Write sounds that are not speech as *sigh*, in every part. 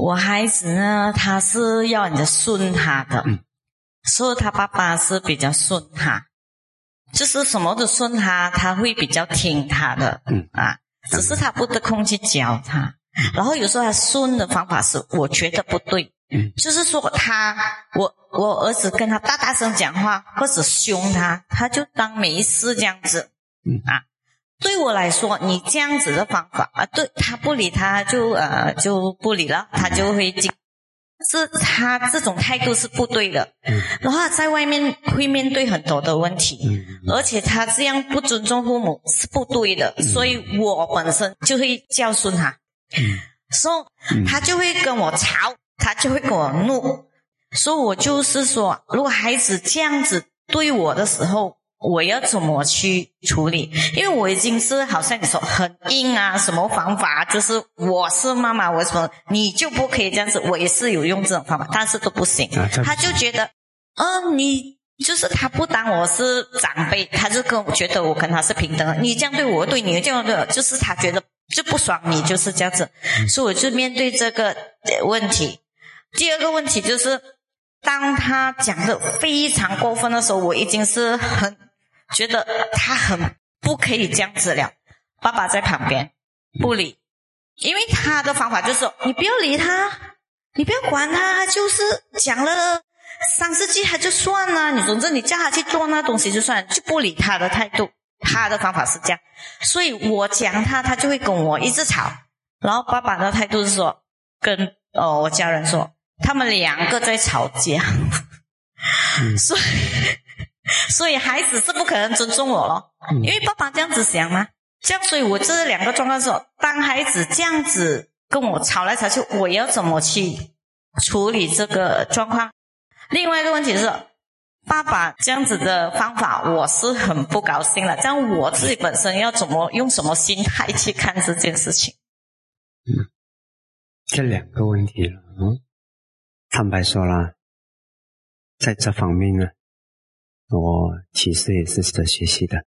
我孩子呢，他是要人家顺他的，所以他爸爸是比较顺他，就是什么都顺他，他会比较听他的，嗯。啊，只是他不得空去教他。然后有时候他顺的方法是我觉得不对，嗯，就是说他我我儿子跟他大大声讲话或者凶他，他就当没事这样子，嗯。啊。对我来说，你这样子的方法啊，对他不理他就呃就不理了，他就会进，是他这种态度是不对的。嗯。然后在外面会面对很多的问题，嗯而且他这样不尊重父母是不对的，所以我本身就会教训他，说他就会跟我吵，他就会跟我怒，所以我就是说，如果孩子这样子对我的时候。我要怎么去处理？因为我已经是好像你说很硬啊，什么方法？就是我是妈妈，我什么你就不可以这样子。我也是有用这种方法，但是都不行。他就觉得，嗯，你就是他不当我是长辈，他就跟我觉得我跟他是平等。你这样对我，对你这样对，就是他觉得就不爽你，就是这样子。所以我就面对这个问题。第二个问题就是，当他讲的非常过分的时候，我已经是很。觉得他很不可以这样子了，爸爸在旁边不理，因为他的方法就是说你不要理他，你不要管他，就是讲了三四句他就算了，你总之你叫他去做那东西就算，就不理他的态度，他的方法是这样，所以我讲他，他就会跟我一直吵，然后爸爸的态度是说跟哦我家人说他们两个在吵架，所以。所以孩子是不可能尊重我咯，因为爸爸这样子想嘛，这样，所以我这两个状况是：当孩子这样子跟我吵来吵去，我要怎么去处理这个状况？另外一个问题是，爸爸这样子的方法，我是很不高兴了。这样我自己本身要怎么用什么心态去看这件事情？嗯，这两个问题了，嗯，坦白说了，在这方面呢。我其实也是在学习的，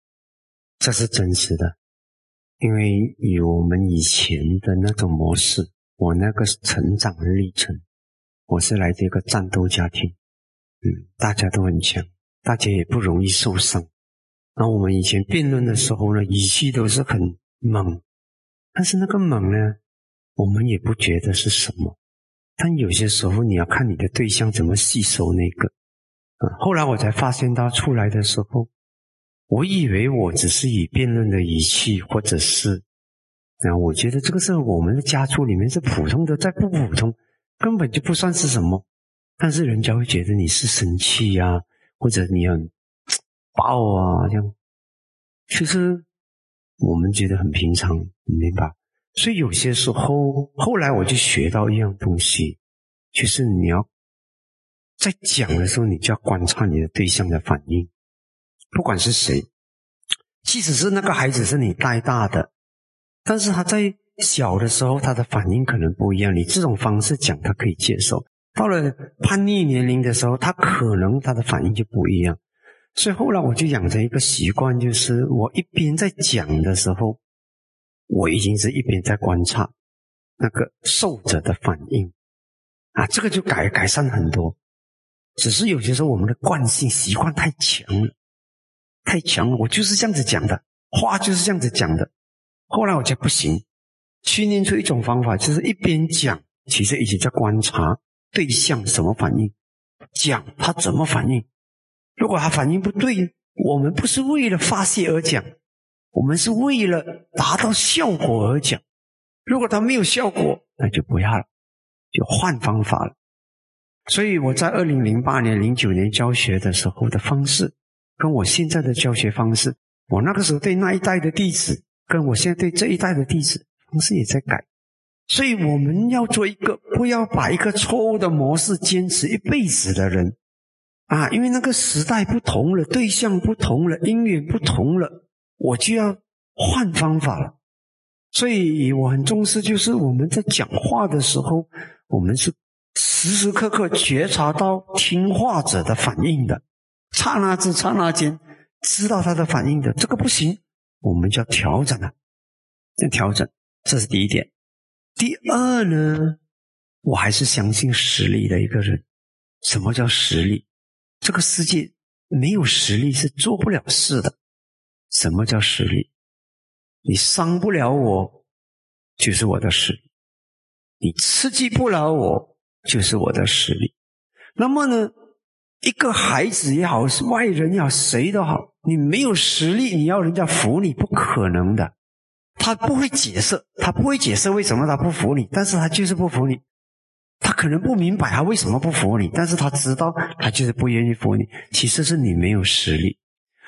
这是真实的，因为以我们以前的那种模式，我那个成长的历程，我是来自一个战斗家庭，嗯，大家都很强，大家也不容易受伤。那我们以前辩论的时候呢，语气都是很猛，但是那个猛呢，我们也不觉得是什么。但有些时候你要看你的对象怎么吸收那个。后来我才发现，他出来的时候，我以为我只是以辩论的语气，或者是，啊，我觉得这个是我们的家族里面是普通的，再不普通，根本就不算是什么。但是人家会觉得你是生气呀，或者你很暴啊，这样。其实我们觉得很平常，明白？所以有些时候，后来我就学到一样东西，就是你要。在讲的时候，你就要观察你的对象的反应，不管是谁，即使是那个孩子是你带大的，但是他在小的时候，他的反应可能不一样。你这种方式讲，他可以接受；到了叛逆年龄的时候，他可能他的反应就不一样。所以后来我就养成一个习惯，就是我一边在讲的时候，我已经是一边在观察那个受者的反应啊，这个就改改善很多。只是有些时候我们的惯性习惯太强了，太强了。我就是这样子讲的，话就是这样子讲的。后来我觉得不行，训练出一种方法，就是一边讲，其实一直在观察对象什么反应，讲他怎么反应。如果他反应不对，我们不是为了发泄而讲，我们是为了达到效果而讲。如果他没有效果，那就不要了，就换方法了。所以我在二零零八年、零九年教学的时候的方式，跟我现在的教学方式，我那个时候对那一代的弟子，跟我现在对这一代的弟子方式也在改。所以我们要做一个不要把一个错误的模式坚持一辈子的人啊，因为那个时代不同了，对象不同了，因缘不同了，我就要换方法了。所以我很重视，就是我们在讲话的时候，我们是。时时刻刻觉察到听话者的反应的，刹那之刹那间知道他的反应的，这个不行，我们就要调整了，要调整，这是第一点。第二呢，我还是相信实力的一个人。什么叫实力？这个世界没有实力是做不了事的。什么叫实力？你伤不了我，就是我的事；你刺激不了我，就是我的实力。那么呢，一个孩子也好，是外人也好，谁都好，你没有实力，你要人家服你，不可能的。他不会解释，他不会解释为什么他不服你，但是他就是不服你。他可能不明白他为什么不服你，但是他知道他就是不愿意服你。其实是你没有实力。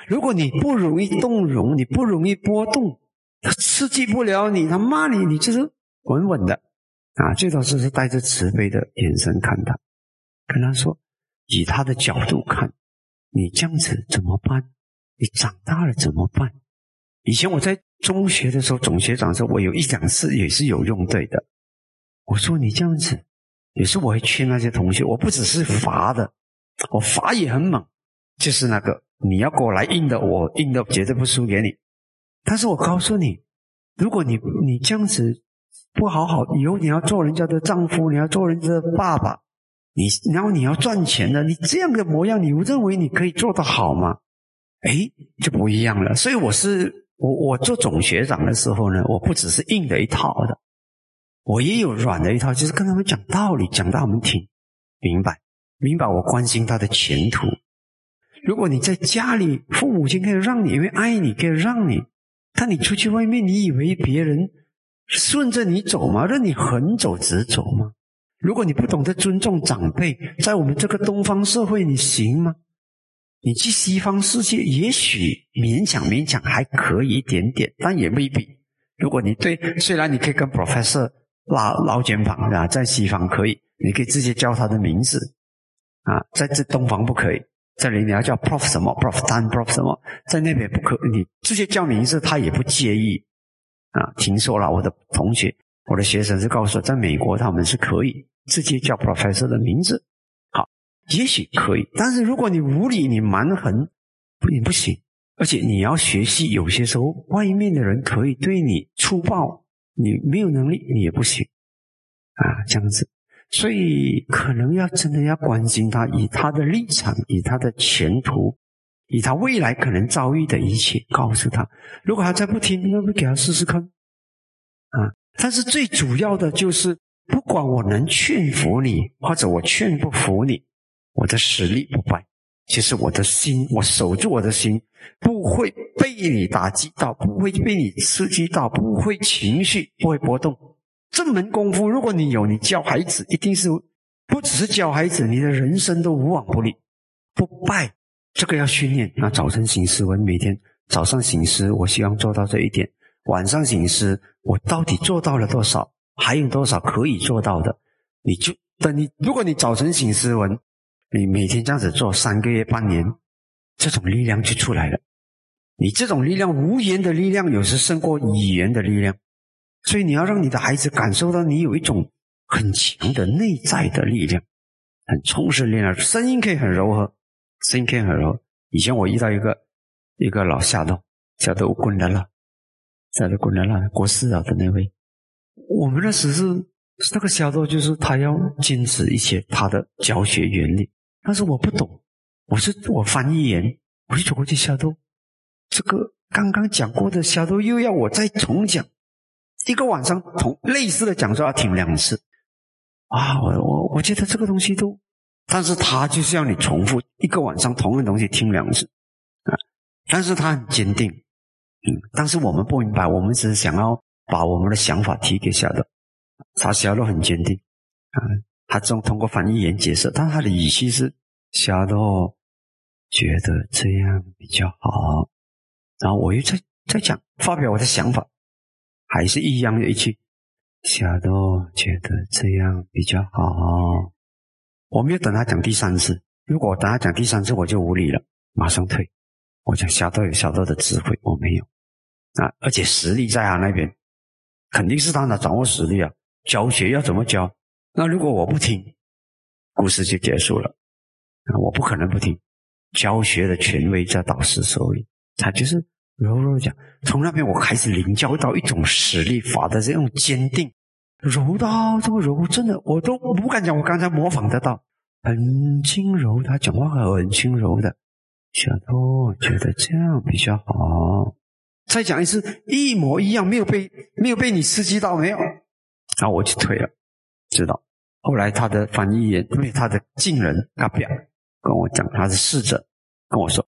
如果你不容易动容，你不容易波动，他刺激不了你，他骂你，你就是稳稳的啊。最多是是带着慈悲的眼神看他，跟他说，以他的角度看，你这样子怎么办？你长大了怎么办？以前我在中学的时候，总学长说，我有一两次也是有用对的。我说你这样子，有时候我会劝那些同学，我不只是罚的，我罚也很猛，就是那个你要过来硬的，我硬的绝对不输给你。但是我告诉你，如果你你这样子不好好，以后你要做人家的丈夫，你要做人家的爸爸，你然后你要赚钱的，你这样的模样，你认为你可以做得好吗？哎，就不一样了。所以我是。我我做总学长的时候呢，我不只是硬的一套的，我也有软的一套，就是跟他们讲道理，讲到我们听明白，明白我关心他的前途。如果你在家里，父母亲可以让你，因为爱你，可以让你，但你出去外面，你以为别人顺着你走吗？让你横走直走吗？如果你不懂得尊重长辈，在我们这个东方社会，你行吗？你去西方世界，也许勉强勉强还可以一点点，但也未必。如果你对，虽然你可以跟 professor 拉捞肩膀啊，在西方可以，你可以直接叫他的名字啊，在这东方不可以。这里你要叫 prof 什么，prof Dan prof 什么，在那边不可，你直接叫名字，他也不介意啊。听说了，我的同学，我的学生是告诉我，在美国他们是可以直接叫 professor 的名字。好也许可以，但是如果你无理、你蛮横，你不行。而且你要学习，有些时候外面的人可以对你粗暴，你没有能力，你也不行啊，这样子。所以可能要真的要关心他，以他的立场，以他的前途，以他未来可能遭遇的一切，告诉他。如果他再不听，那不给他试试看啊？但是最主要的就是，不管我能劝服你，或者我劝不服你。我的实力不败，其实我的心，我守住我的心，不会被你打击到，不会被你刺激到，不会情绪不会波动。这门功夫，如果你有，你教孩子一定是不只是教孩子，你的人生都无往不利。不败，这个要训练。那早晨醒思文，每天早上醒思，我希望做到这一点；晚上醒思，我到底做到了多少？还有多少可以做到的？你就等你，如果你早晨醒思文。你每天这样子做三个月、半年，这种力量就出来了。你这种力量，无言的力量，有时胜过语言的力量。所以你要让你的孩子感受到你有一种很强的内在的力量，很充实力量。声音可以很柔和，声音可以很柔。以前我遇到一个一个老夏豆，夏豆滚来了，夏豆滚来了，国师啊的那位。我们那时是那个夏豆，就是他要坚持一些他的教学原理。但是我不懂，我是我翻译员，我就走过去下豆，这个刚刚讲过的下豆又要我再重讲，一个晚上同类似的讲座要听两次，啊，我我我觉得这个东西都，但是他就是要你重复一个晚上同样的东西听两次，啊，但是他很坚定，嗯，但是我们不明白，我们只是想要把我们的想法提给小豆，他小豆很坚定，啊。他中通过翻译员解释，但他的语气是小豆觉得这样比较好，然后我又在在讲发表我的想法，还是一样的一句，小豆觉得这样比较好。我没有等他讲第三次，如果等他讲第三次，我就无理了，马上退。我讲小豆有小豆的智慧，我没有啊，而且实力在他那边，肯定是他能掌握实力啊，教学要怎么教？那如果我不听，故事就结束了。啊，我不可能不听。教学的权威在导师手里，他就是柔柔讲。从那边我开始领教到一种实力法的这种坚定，柔到这么柔，真的我都不敢讲，我刚才模仿得到，很轻柔，他讲话很轻柔的。小偷觉得这样比较好。再讲一次，一模一样，没有被没有被你刺激到没有？然后我就退了，知道。后来他的翻译员，因为他的近人阿表跟我讲，他是侍者跟我说，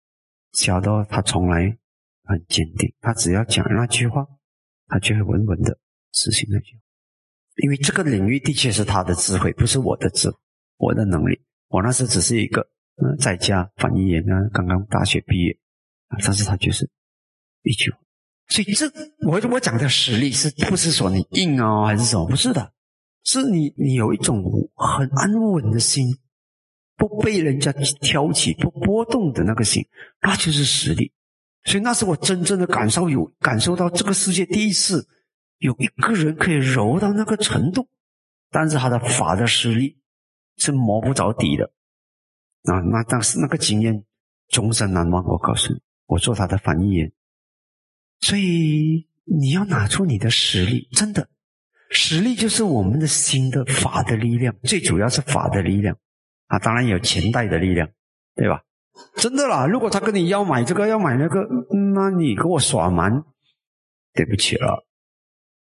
小偷他从来很坚定，他只要讲那句话，他就会稳稳的执行那句。因为这个领域的确是他的智慧，不是我的智，我的能力。我那时只是一个嗯在家翻译员啊，刚刚大学毕业啊，但是他就是一句话。所以这我我讲的实力是不是说你硬啊还是什么？不是的，是你你有一种很安稳的心，不被人家挑起、不波动的那个心，那就是实力。所以那是我真正的感受，有感受到这个世界第一次。有一个人可以柔到那个程度，但是他的法的实力是摸不着底的啊！那但是那个经验终身难忘。我告诉你，我做他的翻译员，所以你要拿出你的实力，真的，实力就是我们的心的法的力量，最主要是法的力量啊！当然有钱袋的力量，对吧？真的啦！如果他跟你要买这个要买那个，那你跟我耍蛮，对不起了。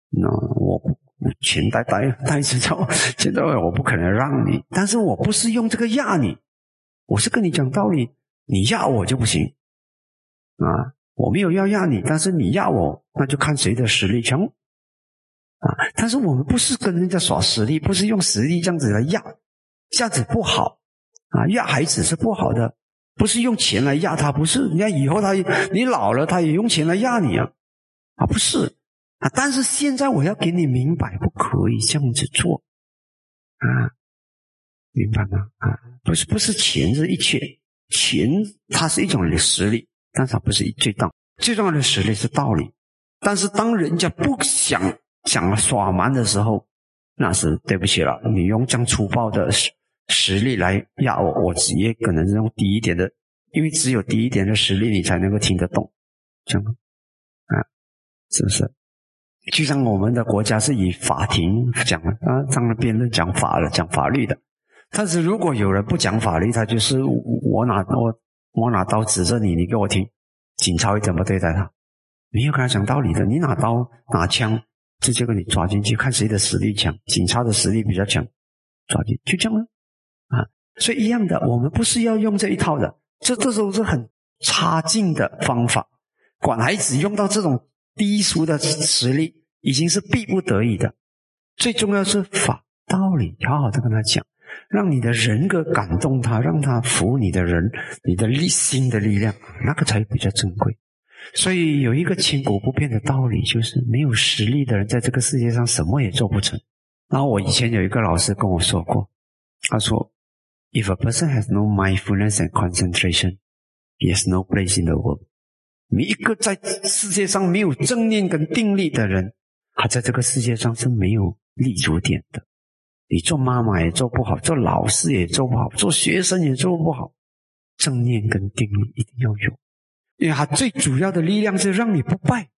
那我钱袋袋袋子着，现在我不可能让你，但是我不是用这个压你，我是跟你讲道理，你压我就不行啊！我没有要压你，但是你压我，那就看谁的实力强啊！但是我们不是跟人家耍实力，不是用实力这样子来压，这样子不好啊！压孩子是不好的，不是用钱来压他，不是，你看以后他你老了，他也用钱来压你啊，啊，不是。啊！但是现在我要给你明白，不可以这样子做，啊，明白吗？啊，不是，不是钱是一切，钱它是一种实力，但是它不是最重最重要的实力是道理。但是当人家不想想耍蛮的时候，那是对不起了，你用这样粗暴的实实力来压我，我只也可能是用低一点的，因为只有低一点的实力，你才能够听得懂，这样啊，是不是？就像我们的国家是以法庭讲啊，上了辩论讲法了，讲法律的。但是如果有人不讲法律，他就是我拿我我拿刀指着你，你给我听，警察会怎么对待他？没有跟他讲道理的。你拿刀拿枪，直接给你抓进去，看谁的实力强。警察的实力比较强，抓进就这样了啊。所以一样的，我们不是要用这一套的，这这都是很差劲的方法。管孩子用到这种。低俗的实力已经是逼不得已的，最重要是法道理，好好的跟他讲，让你的人格感动他，让他服你的人，你的力心的力量，那个才比较珍贵。所以有一个千古不变的道理，就是没有实力的人在这个世界上什么也做不成。然后我以前有一个老师跟我说过，他说：“If a person has no mindfulness and concentration, he has no place in the world。”每一个在世界上没有正念跟定力的人，他在这个世界上是没有立足点的。你做妈妈也做不好，做老师也做不好，做学生也做不好。正念跟定力一定要有，因为它最主要的力量是让你不败。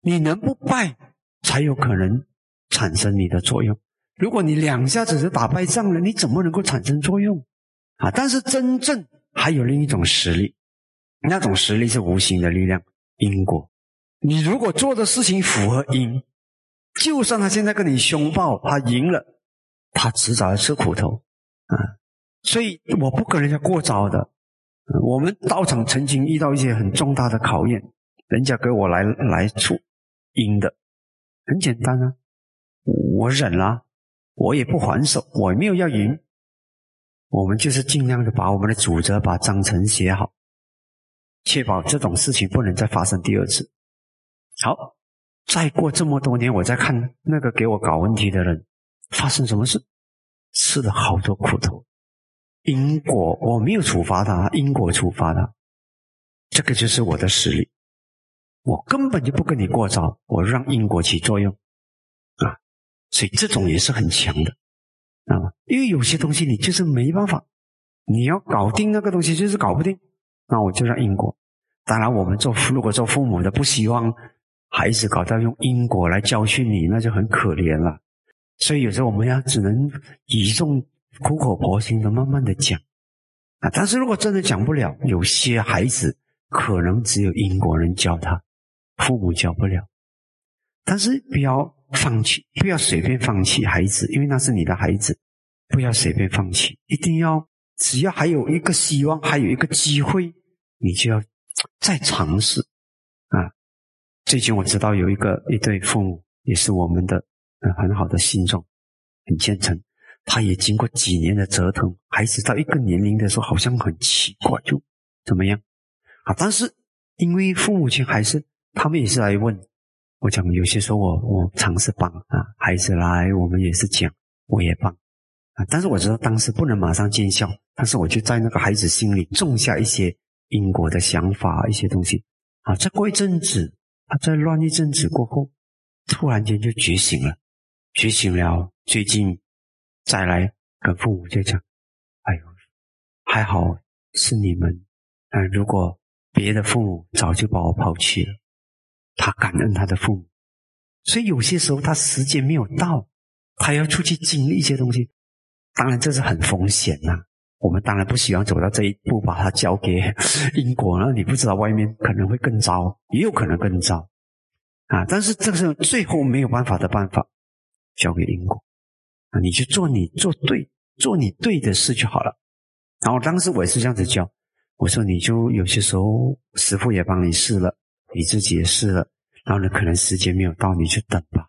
你能不败，才有可能产生你的作用。如果你两下子就打败仗了，你怎么能够产生作用啊？但是真正还有另一种实力。那种实力是无形的力量，因果。你如果做的事情符合因，就算他现在跟你凶暴，他赢了，他迟早要吃苦头啊！所以我不跟人家过招的。我们道场曾经遇到一些很重大的考验，人家给我来来出因的，很简单啊，我忍了，我也不还手，我也没有要赢。我们就是尽量的把我们的主责把章程写好。确保这种事情不能再发生第二次。好，再过这么多年，我再看那个给我搞问题的人发生什么事，吃了好多苦头。因果我没有处罚他，因果处罚他，这个就是我的实力。我根本就不跟你过招，我让因果起作用啊。所以这种也是很强的啊，因为有些东西你就是没办法，你要搞定那个东西就是搞不定。那我就让因果。当然，我们做如果做父母的不希望孩子搞到用因果来教训你，那就很可怜了。所以有时候我们要只能语重苦口婆心的慢慢的讲啊。但是如果真的讲不了，有些孩子可能只有英国人教他，父母教不了。但是不要放弃，不要随便放弃孩子，因为那是你的孩子，不要随便放弃，一定要只要还有一个希望，还有一个机会，你就要再尝试。最近我知道有一个一对父母，也是我们的很好的信众，很虔诚。他也经过几年的折腾，孩子到一个年龄的时候，好像很奇怪，就怎么样啊？但是因为父母亲还是他们也是来问。我讲有些时候我我尝试帮啊孩子来，我们也是讲我也帮啊，但是我知道当时不能马上见效，但是我就在那个孩子心里种下一些因果的想法，一些东西啊。再过一阵子，他在乱一阵子过后，突然间就觉醒了，觉醒了。最近再来跟父母就讲，哎呦，还好是你们嗯，如果别的父母早就把我抛弃了。他感恩他的父母，所以有些时候他时间没有到，他要出去经历一些东西。当然这是很风险呐。我们当然不希望走到这一步，把它交给 *laughs* 因果了。你不知道外面可能会更糟，也有可能更糟啊。但是这是最后没有办法的办法，交给因果啊。你去做你做对，做你对的事就好了。然后当时我也是这样子教，我说你就有些时候师傅也帮你试了。你自己也试了，然后呢，可能时间没有到，你就等吧，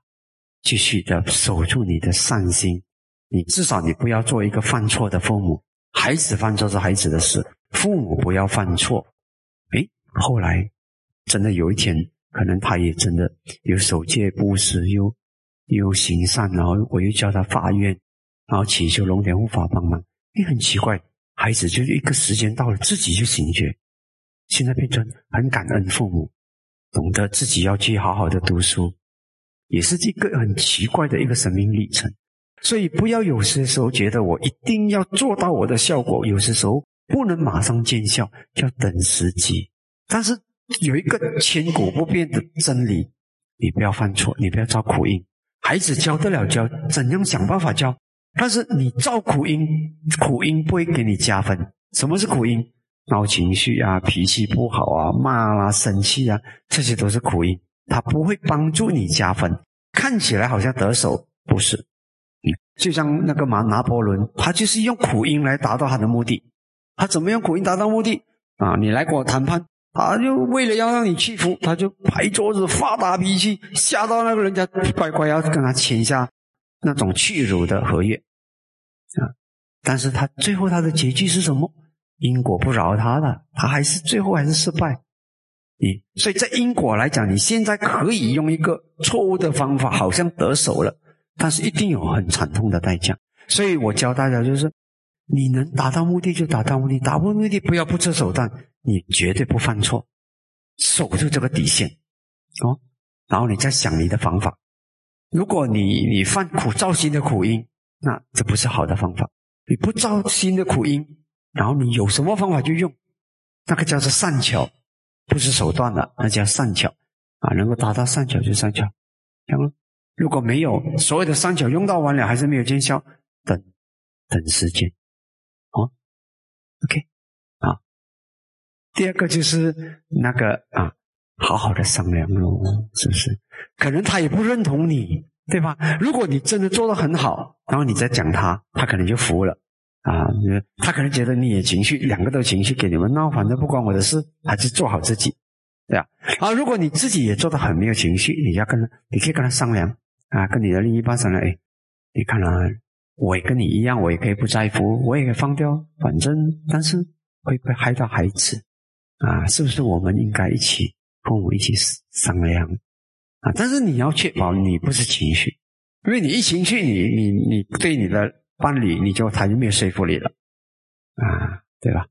继续的守住你的善心。你至少你不要做一个犯错的父母。孩子犯错是孩子的事，父母不要犯错。诶，后来真的有一天，可能他也真的有守戒布施，又又行善，然后我又叫他发愿，然后祈求龙天护法帮忙。诶，很奇怪，孩子就一个时间到了，自己就醒觉，现在变成很感恩父母。懂得自己要去好好的读书，也是一个很奇怪的一个生命历程。所以不要有些时候觉得我一定要做到我的效果，有些时候不能马上见效，要等时机。但是有一个千古不变的真理：你不要犯错，你不要造苦因。孩子教得了教，怎样想办法教？但是你造苦因，苦因不会给你加分。什么是苦因？闹情绪啊，脾气不好啊，骂啦，生气啊，这些都是苦因，它不会帮助你加分。看起来好像得手，不是。就像那个马拿破仑，他就是用苦因来达到他的目的。他怎么用苦因达到目的啊？你来跟我谈判，他就为了要让你屈服，他就拍桌子发大脾气，吓到那个人家乖乖要跟他签下那种屈辱的合约啊。但是他最后他的结局是什么？因果不饶他的，他还是最后还是失败。你所以在因果来讲，你现在可以用一个错误的方法，好像得手了，但是一定有很惨痛的代价。所以我教大家就是：你能达到目的就达到目的，达不到目的不要不择手段，你绝对不犯错，守住这个底线哦。然后你再想你的方法。如果你你犯苦造心的苦因，那这不是好的方法。你不造心的苦因。然后你有什么方法就用，那个叫做善巧，不是手段的，那叫善巧啊，能够达到善巧就善巧。行，如果没有所有的三角用到完了，还是没有见效，等等时间，哦，OK，啊，第二个就是那个啊，好好的商量喽，是不是？可能他也不认同你，对吧？如果你真的做的很好，然后你再讲他，他可能就服了。啊，他可能觉得你也情绪，两个都情绪给你们闹，反正不关我的事，还是做好自己，对啊？啊，如果你自己也做的很没有情绪，你要跟他，你可以跟他商量啊，跟你的另一半商量，哎，你看啊，我也跟你一样，我也可以不在乎，我也可以放掉，反正，但是会不会害到孩子啊？是不是我们应该一起，父母一起商量啊？但是你要确保你不是情绪，因为你一情绪，你你你对你的。伴侣，你就他就没有说服力了，啊，对吧？